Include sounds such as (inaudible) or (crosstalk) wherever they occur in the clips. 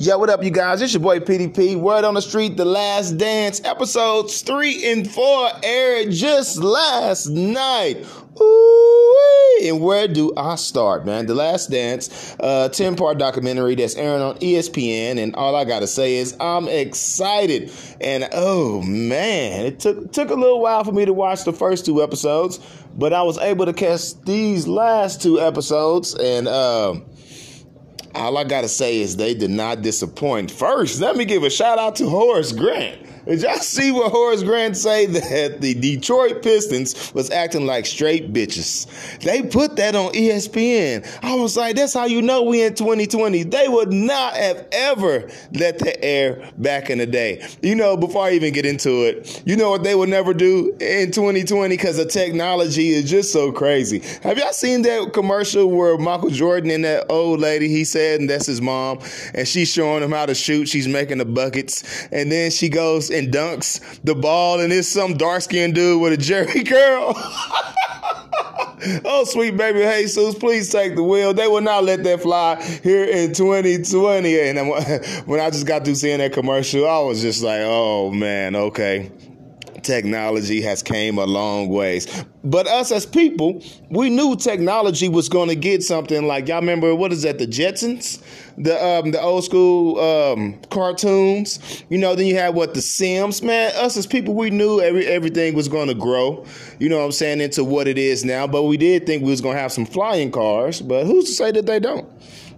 Yo, what up, you guys? It's your boy PDP. Word on the Street, The Last Dance, episodes three and four aired just last night. Ooh, and where do I start, man? The Last Dance, uh, 10 part documentary that's airing on ESPN, and all I gotta say is I'm excited. And oh man, it took took a little while for me to watch the first two episodes, but I was able to catch these last two episodes, and uh, all I gotta say is they did not disappoint. First, let me give a shout out to Horace Grant. Did y'all see what Horace Grant say (laughs) that the Detroit Pistons was acting like straight bitches? They put that on ESPN. I was like, that's how you know we in 2020. They would not have ever let that air back in the day. You know, before I even get into it, you know what they would never do in 2020 because the technology is just so crazy. Have y'all seen that commercial where Michael Jordan and that old lady, he said, and that's his mom, and she's showing him how to shoot. She's making the buckets, and then she goes and dunks the ball, and it's some dark skinned dude with a Jheri curl. (laughs) oh, sweet baby Jesus, please take the wheel. They will not let that fly here in 2020. And (laughs) when I just got through seeing that commercial, I was just like, oh man, okay technology has came a long ways. But us as people, we knew technology was going to get something like y'all remember what is that? The Jetsons, the um, the old school um, cartoons. You know, then you had what the Sims. Man, us as people, we knew every everything was going to grow. You know what I'm saying into what it is now. But we did think we was going to have some flying cars. But who's to say that they don't?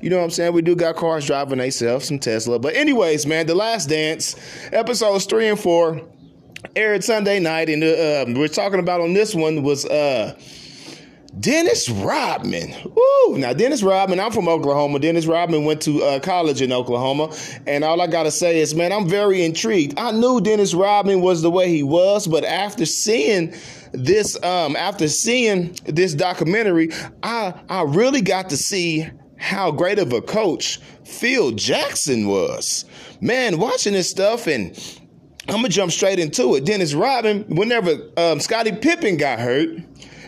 You know what I'm saying? We do got cars driving themselves, some Tesla. But anyways, man, the last dance, episodes three and four aired Sunday night, and uh, we're talking about on this one was uh, Dennis Rodman. Woo! Now Dennis Rodman, I'm from Oklahoma. Dennis Rodman went to uh, college in Oklahoma, and all I gotta say is, man, I'm very intrigued. I knew Dennis Rodman was the way he was, but after seeing this, um, after seeing this documentary, I I really got to see how great of a coach Phil Jackson was. Man, watching this stuff and I'm gonna jump straight into it. Dennis Rodman, whenever um, Scottie Pippen got hurt,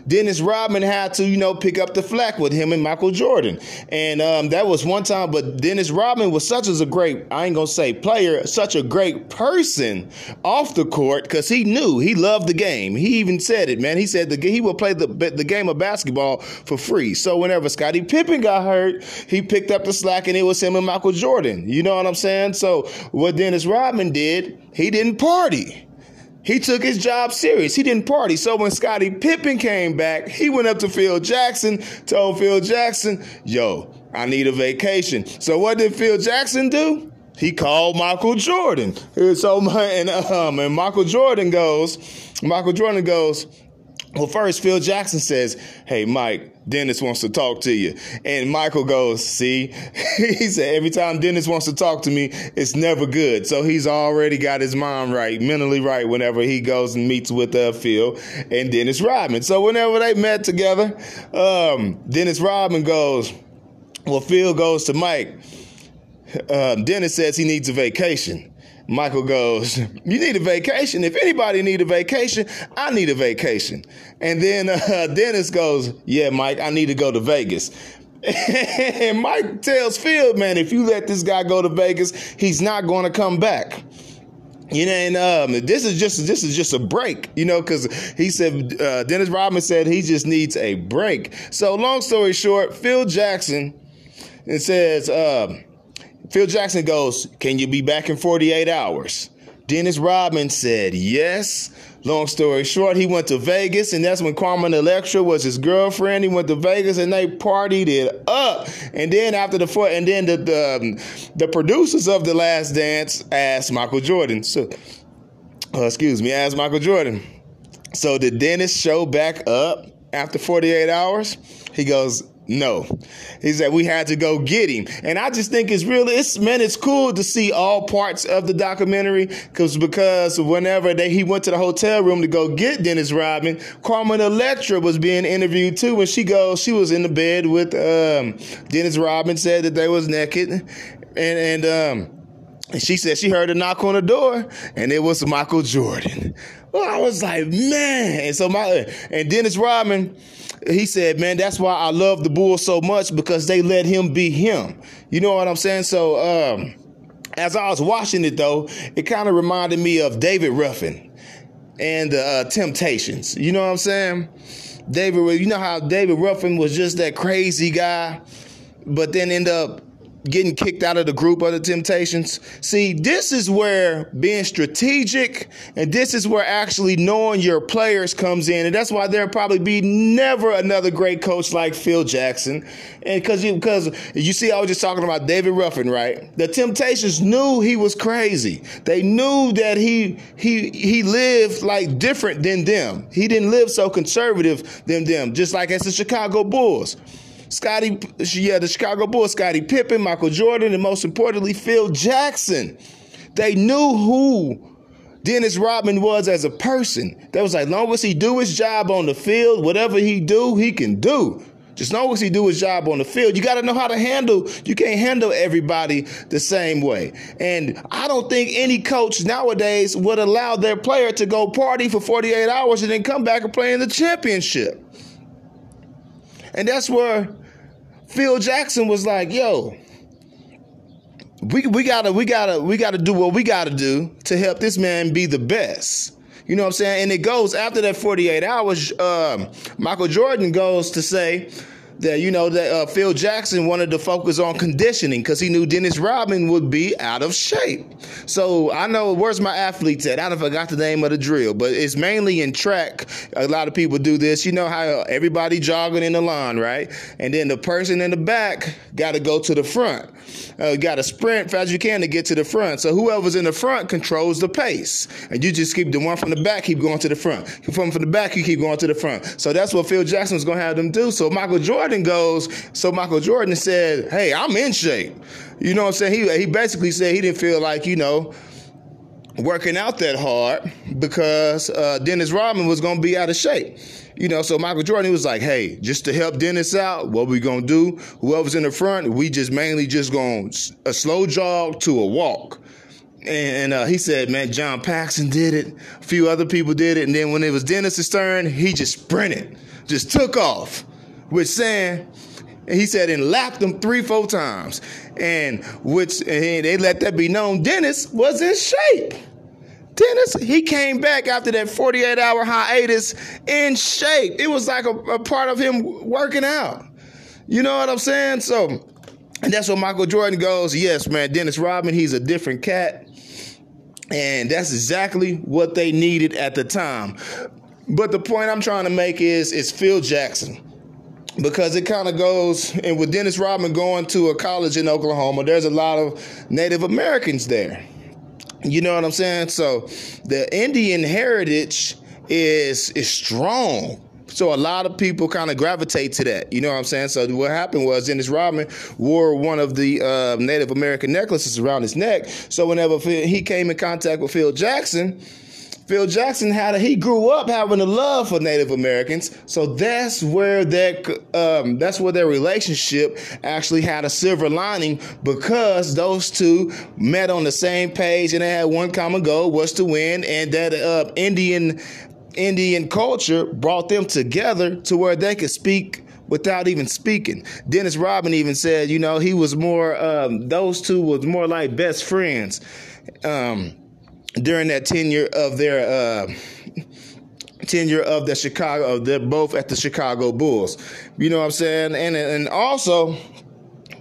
Dennis Rodman had to, you know, pick up the flack with him and Michael Jordan. And um, that was one time, but Dennis Rodman was such as a great, I ain't gonna say player, such a great person off the court because he knew he loved the game. He even said it, man. He said the, he would play the, the game of basketball for free. So whenever Scottie Pippen got hurt, he picked up the slack and it was him and Michael Jordan. You know what I'm saying? So what Dennis Rodman did, he didn't party. He took his job serious. He didn't party. So when Scottie Pippen came back, he went up to Phil Jackson, told Phil Jackson, yo, I need a vacation. So what did Phil Jackson do? He called Michael Jordan. So and um and Michael Jordan goes, Michael Jordan goes, well, first, Phil Jackson says, Hey, Mike, Dennis wants to talk to you. And Michael goes, See, (laughs) he said, Every time Dennis wants to talk to me, it's never good. So he's already got his mind right, mentally right, whenever he goes and meets with uh, Phil and Dennis Rodman. So whenever they met together, um, Dennis Rodman goes, Well, Phil goes to Mike. Um, Dennis says he needs a vacation. Michael goes, You need a vacation. If anybody need a vacation, I need a vacation. And then uh, (laughs) Dennis goes, Yeah, Mike, I need to go to Vegas. and (laughs) Mike tells Phil, man, if you let this guy go to Vegas, he's not going to come back. You know, and um, this is just this is just a break, you know, because he said uh, Dennis Rodman said he just needs a break. So, long story short, Phil Jackson it says. Uh, Phil Jackson goes, Can you be back in 48 hours? Dennis Rodman said, Yes. Long story short, he went to Vegas, and that's when Carmen Electra was his girlfriend. He went to Vegas, and they partied it up. And then after the foot, and then the the, um, the producers of the Last Dance asked Michael Jordan. So, uh, excuse me, asked Michael Jordan. So did Dennis show back up after 48 hours? He goes, no. He said we had to go get him. And I just think it's really it's man, it's cool to see all parts of the documentary because because whenever they, he went to the hotel room to go get Dennis Rodman, Carmen Electra was being interviewed too. When she goes, she was in the bed with um, Dennis Rodman, said that they was naked. And and um and she said she heard a knock on the door, and it was Michael Jordan. Well, I was like, man. And so my and Dennis Rodman, he said, man, that's why I love the Bulls so much because they let him be him. You know what I'm saying? So um as I was watching it though, it kind of reminded me of David Ruffin and the uh, Temptations. You know what I'm saying? David, you know how David Ruffin was just that crazy guy, but then end up getting kicked out of the group of the Temptations. See, this is where being strategic and this is where actually knowing your players comes in. And that's why there'll probably be never another great coach like Phil Jackson. And because you, because you see, I was just talking about David Ruffin, right? The Temptations knew he was crazy. They knew that he, he, he lived like different than them. He didn't live so conservative than them, just like as the Chicago Bulls. Scottie, yeah, the Chicago Bulls, Scottie Pippen, Michael Jordan, and most importantly, Phil Jackson. They knew who Dennis Rodman was as a person. They was like, as long as he do his job on the field, whatever he do, he can do. Just long as he do his job on the field, you got to know how to handle. You can't handle everybody the same way. And I don't think any coach nowadays would allow their player to go party for 48 hours and then come back and play in the championship. And that's where Phil Jackson was like, "Yo, we we gotta we gotta we gotta do what we gotta do to help this man be the best." You know what I'm saying? And it goes after that 48 hours. Um, Michael Jordan goes to say that you know that uh, Phil Jackson wanted to focus on conditioning because he knew Dennis Rodman would be out of shape. So I know where's my athletes at? I don't forgot the name of the drill, but it's mainly in track. A lot of people do this. You know how everybody jogging in the line, right? And then the person in the back got to go to the front. Uh, got to sprint fast as you can to get to the front. So whoever's in the front controls the pace, and you just keep the one from the back keep going to the front. From from the back, you keep going to the front. So that's what Phil Jackson was to have them do. So Michael Jordan goes. So Michael Jordan said, "Hey, I'm in shape." You know what I'm saying? He he basically said he didn't feel like you know working out that hard because uh, Dennis Rodman was going to be out of shape. You know, so Michael Jordan was like, hey, just to help Dennis out, what we gonna do? Whoever's in the front, we just mainly just gonna a slow jog to a walk. And uh, he said, man, John Paxson did it. A few other people did it. And then when it was Dennis's turn, he just sprinted, just took off with saying, he said, and lapped them three, four times. And which and they let that be known, Dennis was in shape. Dennis, he came back after that 48 hour hiatus in shape. It was like a, a, part of him working out. You know what I'm saying? So, and that's what Michael Jordan goes, yes, man, Dennis Rodman, he's a different cat. And that's exactly what they needed at the time. But the point I'm trying to make is it's Phil Jackson. Because it kind of goes, and with Dennis Rodman going to a college in Oklahoma, there's a lot of Native Americans there. You know what I'm saying? So the Indian heritage is is strong. So a lot of people kind of gravitate to that. You know what I'm saying? So what happened was Dennis Rodman wore one of the uh, Native American necklaces around his neck. So whenever he came in contact with Phil Jackson, Phil Jackson had a, he grew up having a love for Native Americans, so that's where that um, that's where their relationship actually had a silver lining because those two met on the same page and they had one common goal was to win, and that uh, Indian Indian culture brought them together to where they could speak without even speaking. Dennis Rodman even said, you know, he was more um, those two was more like best friends. Um, during that tenure of their uh, tenure of the Chicago, of the both at the Chicago Bulls. You know what I'm saying? And and also,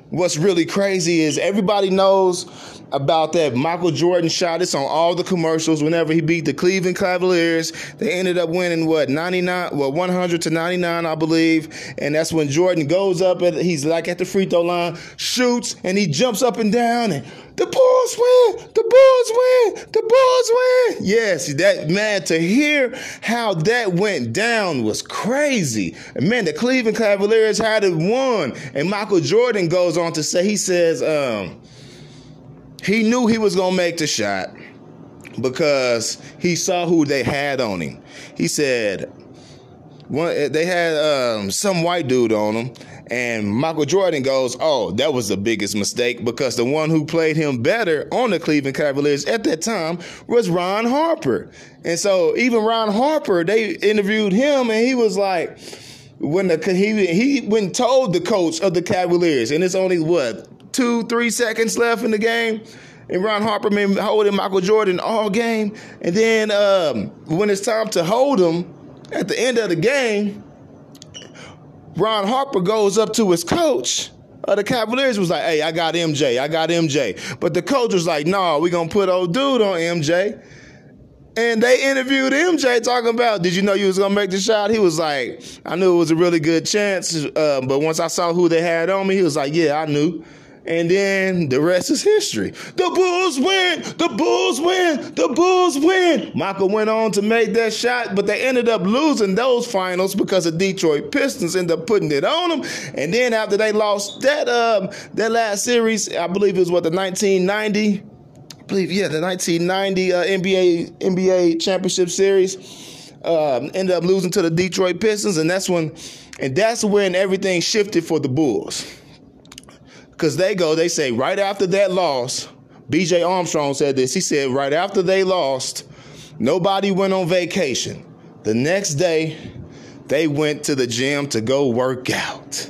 what's really crazy is everybody knows about that Michael Jordan shot. It's on all the commercials. Whenever he beat the Cleveland Cavaliers, they ended up winning what 99, well 100 to 99, I believe. And that's when Jordan goes up and he's like at the free throw line, shoots, and he jumps up and down and the Bulls win, the Bulls win, the Bulls win. Yes, that man to hear how that went down was crazy. And man, the Cleveland Cavaliers had it won. And Michael Jordan goes on to say, he says, um, he knew he was going to make the shot because he saw who they had on him. He said, one, they had um, some white dude on him, and Michael Jordan goes, Oh, that was the biggest mistake because the one who played him better on the Cleveland Cavaliers at that time was Ron Harper. And so even Ron Harper, they interviewed him, and he was like, when the he he went told the coach of the Cavaliers, and it's only what two, three seconds left in the game. and Ron Harper been holding Michael Jordan all game. And then um, when it's time to hold him at the end of the game, Ron Harper goes up to his coach. Uh, the Cavaliers was like, "Hey, I got MJ. I got MJ." But the coach was like, "No, nah, we're gonna put old dude on MJ." And they interviewed MJ talking about, did you know you was gonna make the shot? He was like, I knew it was a really good chance, uh, but once I saw who they had on me, he was like, yeah, I knew. And then the rest is history. The Bulls win. The Bulls win. The Bulls win. Michael went on to make that shot, but they ended up losing those finals because the Detroit Pistons ended up putting it on them. And then after they lost that um, that last series, I believe it was what the 1990 believe, yeah, the 1990 uh, NBA NBA championship series. Um, ended up losing to the Detroit Pistons, and that's when, and that's when everything shifted for the Bulls. Cause they go, they say right after that loss, B.J. Armstrong said this. He said right after they lost, nobody went on vacation. The next day, they went to the gym to go work out.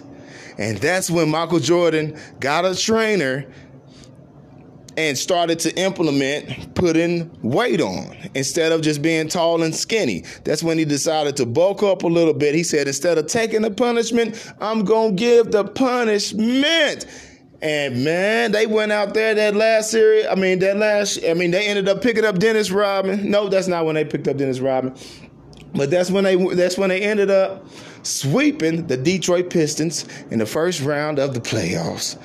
And that's when Michael Jordan got a trainer and started to implement putting weight on instead of just being tall and skinny. That's when he decided to bulk up a little bit. He said, instead of taking the punishment, I'm going to give the punishment. And man, they went out there that last series. I mean, that last, I mean, they ended up picking up Dennis Rodman. No, that's not when they picked up Dennis Rodman. But that's when they that's when they ended up sweeping the Detroit Pistons in the first round of the playoffs.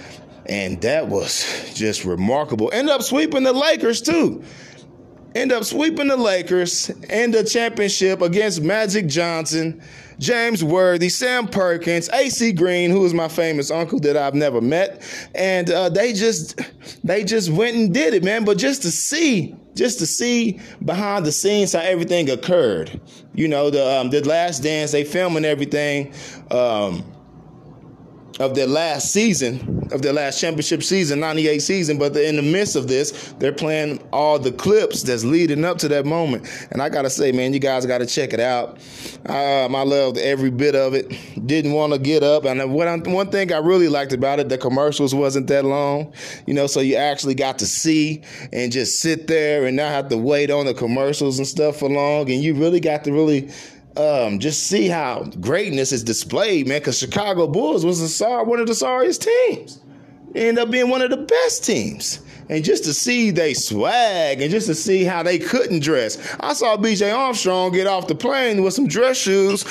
And that was just remarkable. End up sweeping the Lakers too. End up sweeping the Lakers in the championship against Magic Johnson, James Worthy, Sam Perkins, AC Green, who is my famous uncle that I've never met, and uh, they just they just went and did it, man. But just to see, just to see behind the scenes how everything occurred, you know, the um, the Last Dance, they filming everything. Um, of their last season, of their last championship season, 98 season, but in the midst of this, they're playing all the clips that's leading up to that moment. And I gotta say, man, you guys gotta check it out. Um, I loved every bit of it. Didn't want to get up. And what I, one thing I really liked about it, the commercials wasn't that long, you know, so you actually got to see and just sit there and not have to wait on the commercials and stuff for long. And you really got to really um, just see how greatness is displayed, man. Because Chicago Bulls was a sorry, one of the sorriest teams. Ended up being one of the best teams. And just to see they swag and just to see how they couldn't dress. I saw BJ Armstrong get off the plane with some dress shoes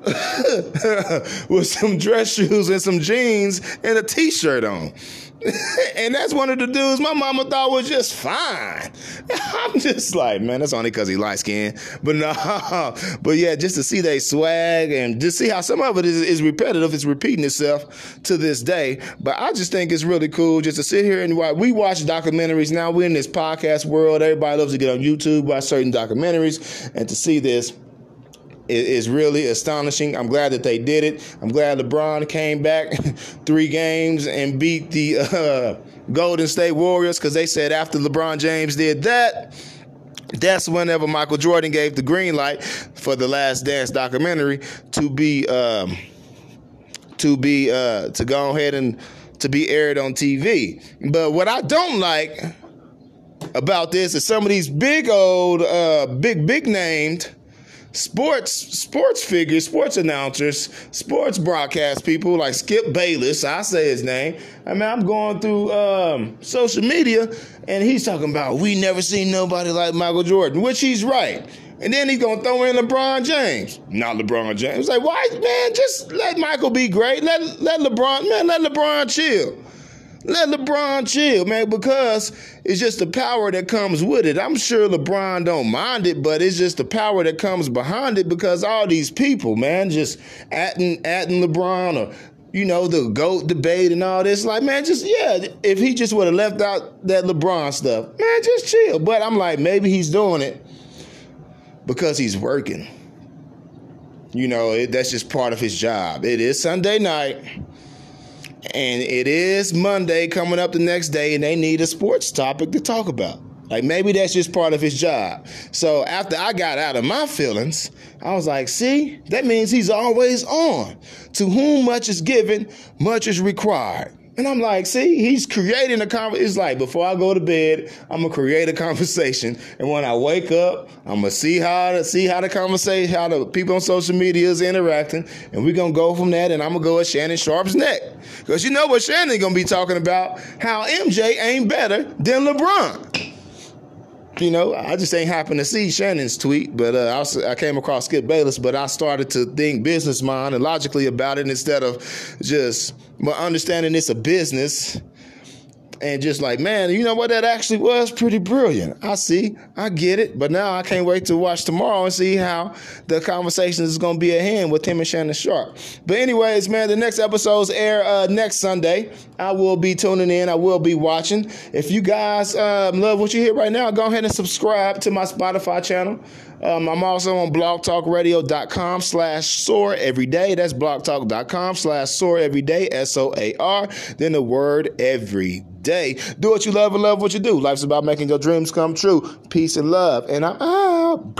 (laughs) with some dress shoes and some jeans and a t-shirt on. (laughs) and that's one of the dudes my mama thought was just fine. (laughs) I'm just like, man, that's only because he light skinned. But no, (laughs) but yeah, just to see they swag and just see how some of it is, is repetitive, it's repeating itself to this day. But I just think it's really cool just to sit here and watch. We watch documentaries now. We're in this podcast world. Everybody loves to get on YouTube, watch certain documentaries, and to see this is really astonishing. I'm glad that they did it. I'm glad LeBron came back (laughs) three games and beat the uh, (laughs) Golden State Warriors because they said after LeBron James did that, that's whenever Michael Jordan gave the green light for the Last Dance documentary to be um, to be uh, to go ahead and to be aired on TV. But what I don't like about this is some of these big old uh, big big named sports sports figures, sports announcers, sports broadcast people like Skip Bayless, I say his name. I mean, I'm going through um, social media and he's talking about we never seen nobody like Michael Jordan, which he's right. And then he's gonna throw in LeBron James. Not LeBron James. Like, why, man? Just let Michael be great. Let let LeBron, man, let LeBron chill. Let LeBron chill, man, because it's just the power that comes with it. I'm sure LeBron don't mind it, but it's just the power that comes behind it because all these people, man, just atting atting LeBron or you know the goat debate and all this. Like, man, just yeah, if he just would have left out that LeBron stuff, man, just chill. But I'm like, maybe he's doing it because he's working. You know, it, that's just part of his job. It is Sunday night and it is Monday coming up the next day, and they need a sports topic to talk about. Like maybe that's just part of his job. So after I got out of my feelings, I was like, see, that means he's always on. To whom much is given, much is required. And I'm like, see, he's creating a conversation. It's like before I go to bed, I'm gonna create a (laughs) conversation, and when I wake up, I'm gonna see how to see how the conversation, how the people on social media is interacting, and we're gonna go from that. And I'm gonna go at Shannon Sharpe's neck because you know what Shannon gonna be talking about? How MJ ain't better than LeBron. You know, I just ain't happened to see Shannon's tweet, but uh, I, I, came across Skip Bayless, but I started to think business mind and logically about it instead of just my understanding it's a business and just like, man, you know what? That actually was pretty brilliant. I see, I get it, but now I can't wait to watch tomorrow and see how the conversation is going to be at hand with him and Shannon Sharpe. But anyways, man, the next episodes air uh, next Sunday. I will be tuning in. I will be watching. If you guys um, love what you hear right now, go ahead and subscribe to my Spotify channel. Um, I'm also on blogtalkradio.com slash soar every day. That's blogtalk.com slash soar every day, S O A R. Then the word every day. Do what you love and love what you do. Life's about making your dreams come true. Peace and love. And I'm out.